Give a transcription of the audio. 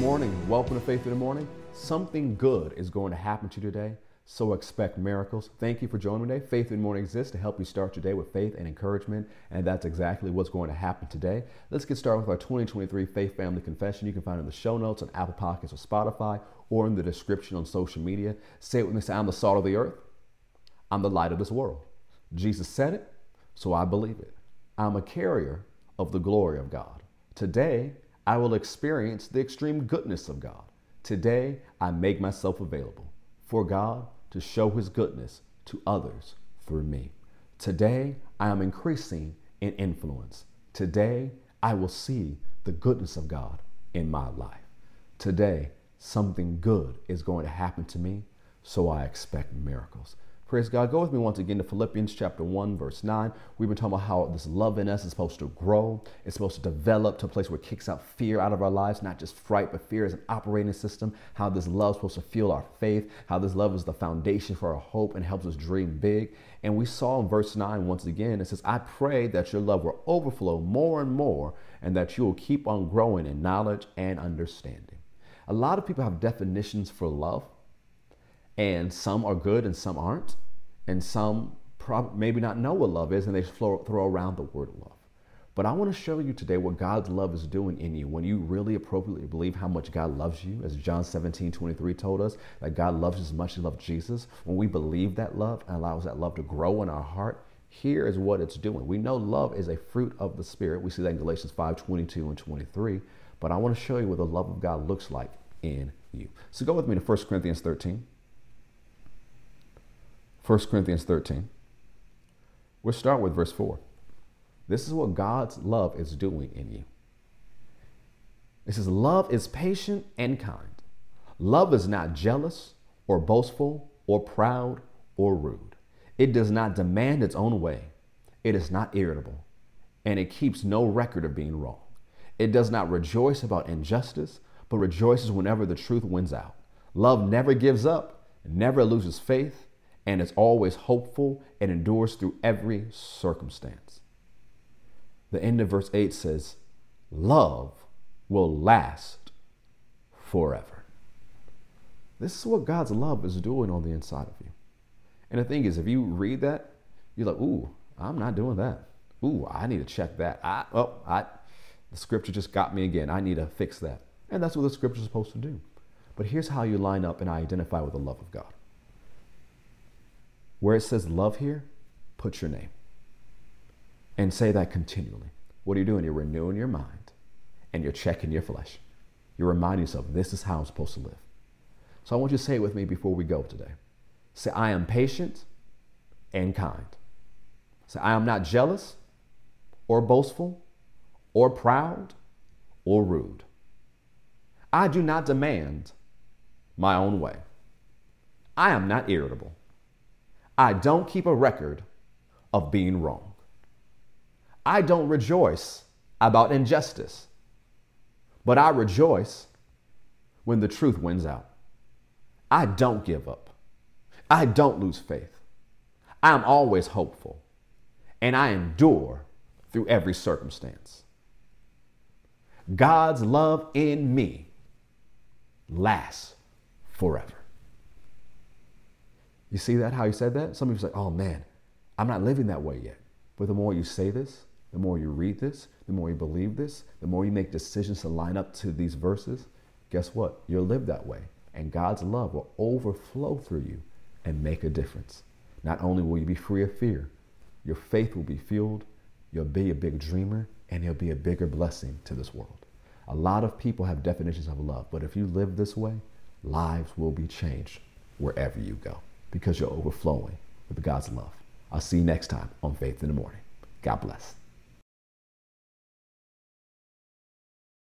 morning. Welcome to Faith in the Morning. Something good is going to happen to you today, so expect miracles. Thank you for joining me today. Faith in the Morning exists to help you start your day with faith and encouragement, and that's exactly what's going to happen today. Let's get started with our 2023 Faith Family Confession. You can find it in the show notes on Apple Podcasts or Spotify or in the description on social media. Say it with me say, I'm the salt of the earth, I'm the light of this world. Jesus said it, so I believe it. I'm a carrier of the glory of God. Today, I will experience the extreme goodness of God. Today, I make myself available for God to show His goodness to others through me. Today, I am increasing in influence. Today, I will see the goodness of God in my life. Today, something good is going to happen to me, so I expect miracles. Praise God. Go with me once again to Philippians chapter 1, verse 9. We've been talking about how this love in us is supposed to grow. It's supposed to develop to a place where it kicks out fear out of our lives, not just fright, but fear is an operating system. How this love is supposed to fuel our faith. How this love is the foundation for our hope and helps us dream big. And we saw in verse 9 once again, it says, I pray that your love will overflow more and more and that you will keep on growing in knowledge and understanding. A lot of people have definitions for love and some are good and some aren't. And some prob- maybe not know what love is and they throw, throw around the word love. But I want to show you today what God's love is doing in you when you really appropriately believe how much God loves you, as John 17, 23 told us, that God loves as much as he loved Jesus. When we believe that love and allows that love to grow in our heart, here is what it's doing. We know love is a fruit of the Spirit. We see that in Galatians 5, 22 and 23. But I want to show you what the love of God looks like in you. So go with me to 1 Corinthians 13. 1 Corinthians 13. We'll start with verse 4. This is what God's love is doing in you. It says, Love is patient and kind. Love is not jealous or boastful or proud or rude. It does not demand its own way. It is not irritable, and it keeps no record of being wrong. It does not rejoice about injustice, but rejoices whenever the truth wins out. Love never gives up, never loses faith and is always hopeful and endures through every circumstance. The end of verse 8 says, Love will last forever. This is what God's love is doing on the inside of you. And the thing is, if you read that, you're like, ooh, I'm not doing that. Ooh, I need to check that. I, oh, I, the scripture just got me again. I need to fix that. And that's what the scripture is supposed to do. But here's how you line up and identify with the love of God. Where it says love here, put your name. And say that continually. What are you doing? You're renewing your mind and you're checking your flesh. You're reminding yourself, this is how I'm supposed to live. So I want you to say it with me before we go today. Say, I am patient and kind. Say, I am not jealous or boastful or proud or rude. I do not demand my own way. I am not irritable. I don't keep a record of being wrong. I don't rejoice about injustice, but I rejoice when the truth wins out. I don't give up. I don't lose faith. I'm always hopeful, and I endure through every circumstance. God's love in me lasts forever. You see that, how he said that? Some people say, oh man, I'm not living that way yet. But the more you say this, the more you read this, the more you believe this, the more you make decisions to line up to these verses, guess what? You'll live that way. And God's love will overflow through you and make a difference. Not only will you be free of fear, your faith will be fueled, you'll be a big dreamer, and you'll be a bigger blessing to this world. A lot of people have definitions of love, but if you live this way, lives will be changed wherever you go because you're overflowing with God's love. I'll see you next time on Faith in the Morning. God bless.